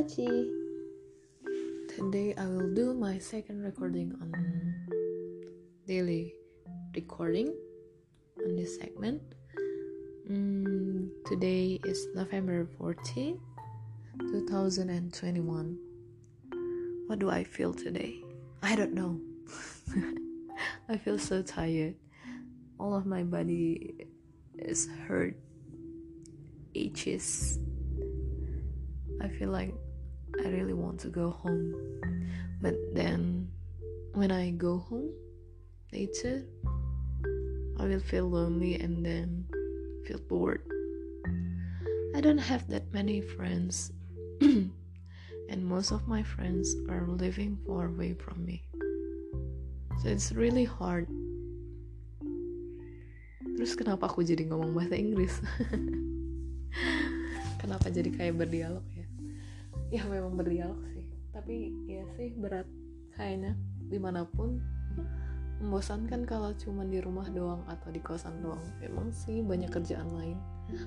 Sachi. Today I will do my second recording on daily recording on this segment. Mm, today is November 14, 2021. What do I feel today? I don't know. I feel so tired. All of my body is hurt, itches. I feel like I really want to go home. But then when I go home later, I will feel lonely and then feel bored. I don't have that many friends, and most of my friends are living far away from me. So it's really hard. Terus kenapa aku jadi ngomong bahasa Inggris? kenapa jadi kayak berdialog ya? Ya memang berdialog sih. Tapi ya sih berat kayaknya di mana pun membosankan kalau cuma di rumah doang atau di kosan doang. Emang sih banyak kerjaan lain.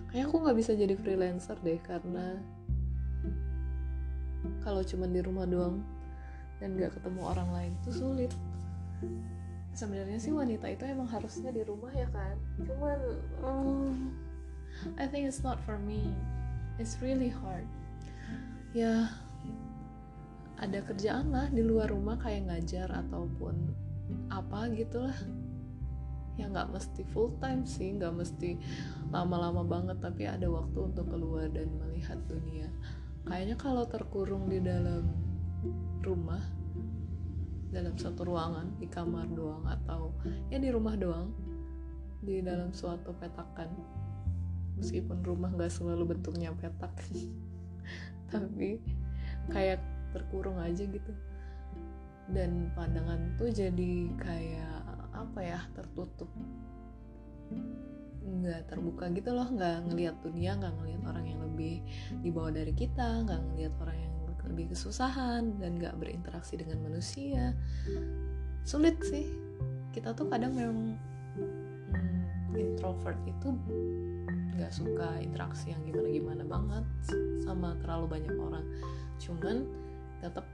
Kayaknya aku nggak bisa jadi freelancer deh karena kalau cuma di rumah doang dan nggak ketemu orang lain itu sulit sebenarnya sih wanita itu emang harusnya di rumah ya kan cuman um, I think it's not for me it's really hard ya ada kerjaan lah di luar rumah kayak ngajar ataupun apa gitulah. Ya nggak mesti full time sih nggak mesti lama-lama banget tapi ada waktu untuk keluar dan melihat dunia. Kayaknya kalau terkurung di dalam rumah dalam satu ruangan di kamar doang atau ya di rumah doang di dalam suatu petakan meskipun rumah nggak selalu bentuknya petak tapi kayak terkurung aja gitu. Dan pandangan tuh jadi kayak apa ya tertutup. Nggak terbuka gitu loh nggak ngelihat dunia nggak ngelihat orang yang lebih di bawah dari kita nggak ngelihat orang yang lebih kesusahan dan gak berinteraksi dengan manusia. Sulit sih. Kita tuh kadang memang hmm, introvert itu gak suka interaksi yang gimana-gimana banget sama terlalu banyak orang. Cuman tetap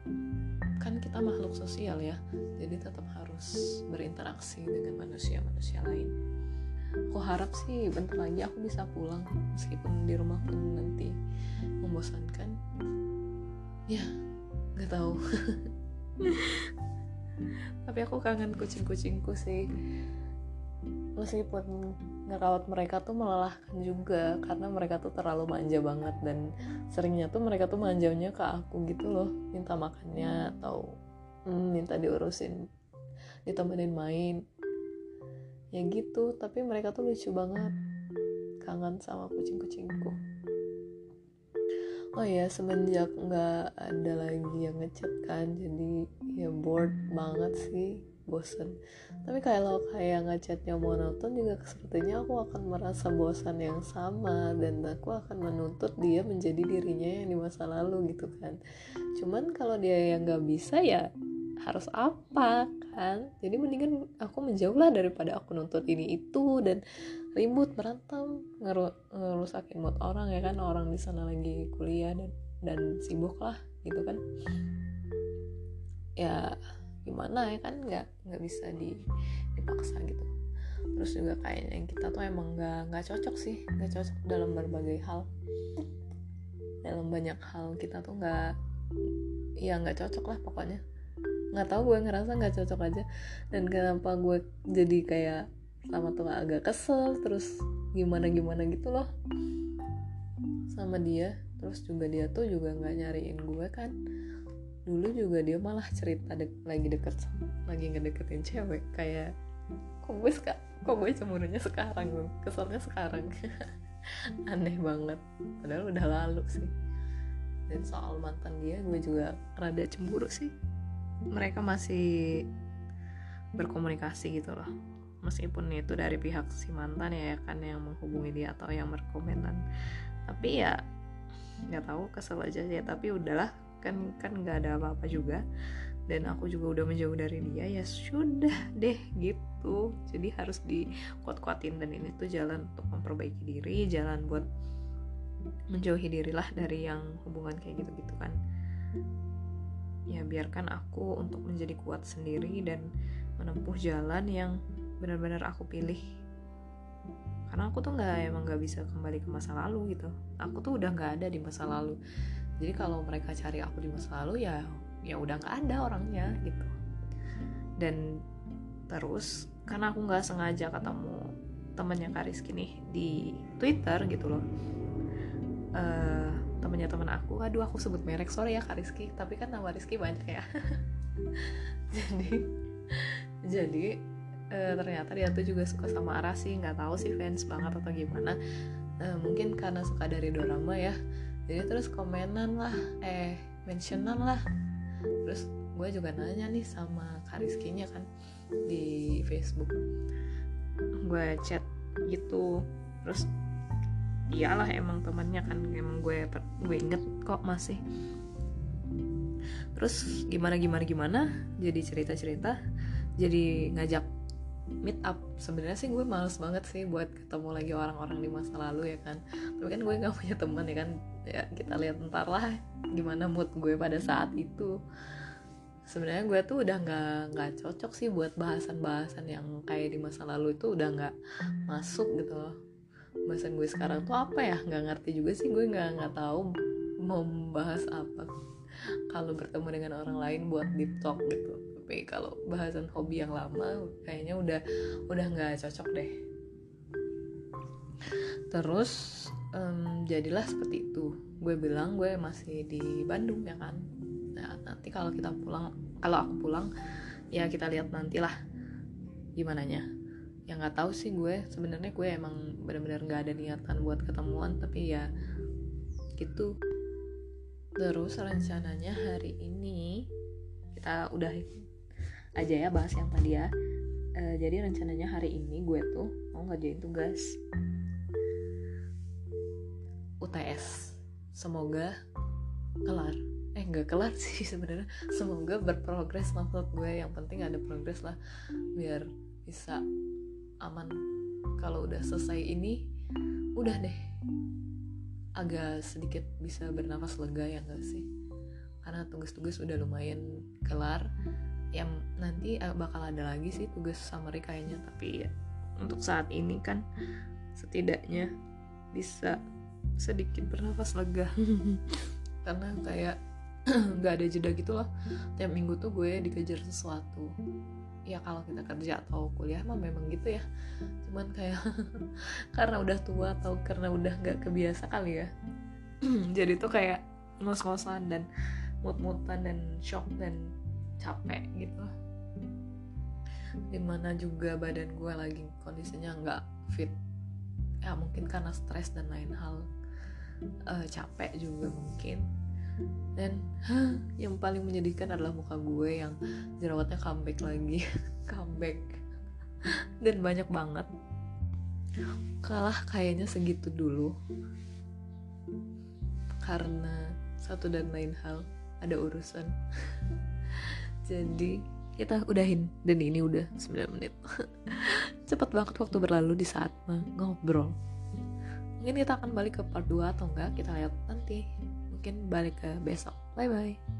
kan kita makhluk sosial ya jadi tetap harus berinteraksi dengan manusia-manusia lain. Aku harap sih bentar lagi aku bisa pulang meskipun di rumah pun nanti membosankan. Ya nggak tahu. Tapi aku kangen kucing-kucingku sih meskipun ngerawat mereka tuh melelahkan juga karena mereka tuh terlalu manja banget dan seringnya tuh mereka tuh manjanya ke aku gitu loh minta makannya atau hmm, minta diurusin ditemenin main. Ya gitu tapi mereka tuh lucu banget kangen sama kucing-kucingku. Oh ya semenjak nggak ada lagi yang ngechat kan jadi ya bored banget sih bosan. Tapi kalau kayak ngechatnya monoton juga sepertinya aku akan merasa bosan yang sama dan aku akan menuntut dia menjadi dirinya yang di masa lalu gitu kan. Cuman kalau dia yang nggak bisa ya harus apa kan? Jadi mendingan aku menjauh lah daripada aku nuntut ini itu dan ribut berantem ngeru ngerusakin mood orang ya kan? Orang di sana lagi kuliah dan dan sibuk lah gitu kan. Ya gimana ya kan nggak nggak bisa di, dipaksa gitu. Terus juga kayaknya kita tuh emang nggak nggak cocok sih nggak cocok dalam berbagai hal. Dalam banyak hal kita tuh nggak ya nggak cocok lah pokoknya. Nggak tahu gue ngerasa nggak cocok aja. Dan kenapa gue jadi kayak sama tuh agak kesel terus gimana gimana gitu loh. Sama dia terus juga dia tuh juga nggak nyariin gue kan dulu juga dia malah cerita de lagi deket lagi ngedeketin cewek kayak kok gue suka kok gue cemburunya sekarang? Gue keselnya sekarang. Aneh banget. Padahal udah lalu sih. Dan soal mantan dia gue juga rada cemburu sih. Mereka masih berkomunikasi gitu loh. Meskipun itu dari pihak si mantan ya kan yang menghubungi dia atau yang berkomentan. Tapi ya nggak tahu kesel aja ya tapi udahlah kan kan nggak ada apa-apa juga. Dan aku juga udah menjauh dari dia ya sudah deh gitu. Jadi harus dikuat-kuatin dan ini tuh jalan untuk memperbaiki diri jalan buat menjauhi dirilah dari yang hubungan kayak gitu-gitu kan. Ya biarkan aku untuk menjadi kuat sendiri dan menempuh jalan yang benar-benar aku pilih karena aku tuh nggak emang nggak bisa kembali ke masa lalu gitu. Aku tuh udah nggak ada di masa lalu. Jadi kalau mereka cari aku di masa lalu ya ya udah nggak ada orangnya gitu. Dan terus karena aku nggak sengaja ketemu temannya Kariski nih di Twitter gitu loh. Uh, temennya teman aku aduh aku sebut merek sorry ya Kariski tapi kan nama Rizky banyak ya. Jadi jadi uh, ternyata dia tuh juga suka sama Arasi nggak tahu sih fans banget atau gimana. Uh, mungkin karena suka dari drama ya. Jadi terus komenan lah eh mentionan lah. Terus gue juga nanya nih sama Kariskinya kan di Facebook. Gue chat gitu. Terus iyalah emang temannya kan emang gue gue inget kok masih. Terus gimana gimana gimana? Jadi cerita cerita jadi ngajak meet up. Sebenarnya sih gue males banget sih buat ketemu lagi orang-orang di masa lalu ya kan. Tapi kan gue nggak punya teman ya kan. Ya kita lihat ntar lah gimana mood gue pada saat itu. Sebenarnya gue tuh udah nggak nggak cocok sih buat bahasan-bahasan yang kayak di masa lalu itu udah nggak masuk gitu loh. Bahasan gue sekarang tuh apa ya? Nggak ngerti juga sih. Gue nggak nggak tahu membahas apa. Kalau bertemu dengan orang lain buat deep talk gitu tapi kalau bahasan hobi yang lama kayaknya udah udah nggak cocok deh. Terus um, jadilah seperti itu. Gue bilang gue masih di Bandung ya kan? Nah nanti kalau kita pulang kalau aku pulang ya kita lihat nantilah gimana nya. Ya nggak tahu sih gue sebenarnya gue emang benar-benar nggak ada niatan buat ketemuan tapi ya gitu. Terus rencananya hari ini kita udah aja ya bahas yang tadi ya. E, jadi rencananya hari ini gue tuh mau ngerjain tugas UTS semoga kelar. Eh nggak kelar sih sebenarnya. Semoga berprogres maksud gue. Yang penting ada progres lah biar bisa aman. Kalau udah selesai ini udah deh. Agak sedikit bisa bernafas lega ya enggak sih? Karena tugas-tugas udah lumayan kelar yang nanti eh, bakal ada lagi sih tugas summary kayaknya tapi ya untuk saat ini kan setidaknya bisa sedikit bernafas lega. Karena kayak nggak ada jeda gitu loh tiap minggu tuh gue dikejar sesuatu. Ya kalau kita kerja atau kuliah mah memang gitu ya. Cuman kayak karena udah tua atau karena udah nggak kebiasa kali ya. Jadi tuh kayak ngos-ngosan dan mut-mutan dan shock dan capek gitu. Di mana juga badan gue lagi kondisinya nggak fit. Ya mungkin karena stres dan lain hal. Uh, capek juga mungkin. Dan huh, yang paling menyedihkan adalah muka gue yang jerawatnya comeback lagi. Comeback. Dan banyak banget. Kalah kayaknya segitu dulu. Karena satu dan lain hal ada urusan jadi kita udahin. Dan ini udah 9 menit. Cepat banget waktu berlalu di saat ngobrol. Mungkin kita akan balik ke part 2 atau enggak kita lihat nanti. Mungkin balik ke besok. Bye bye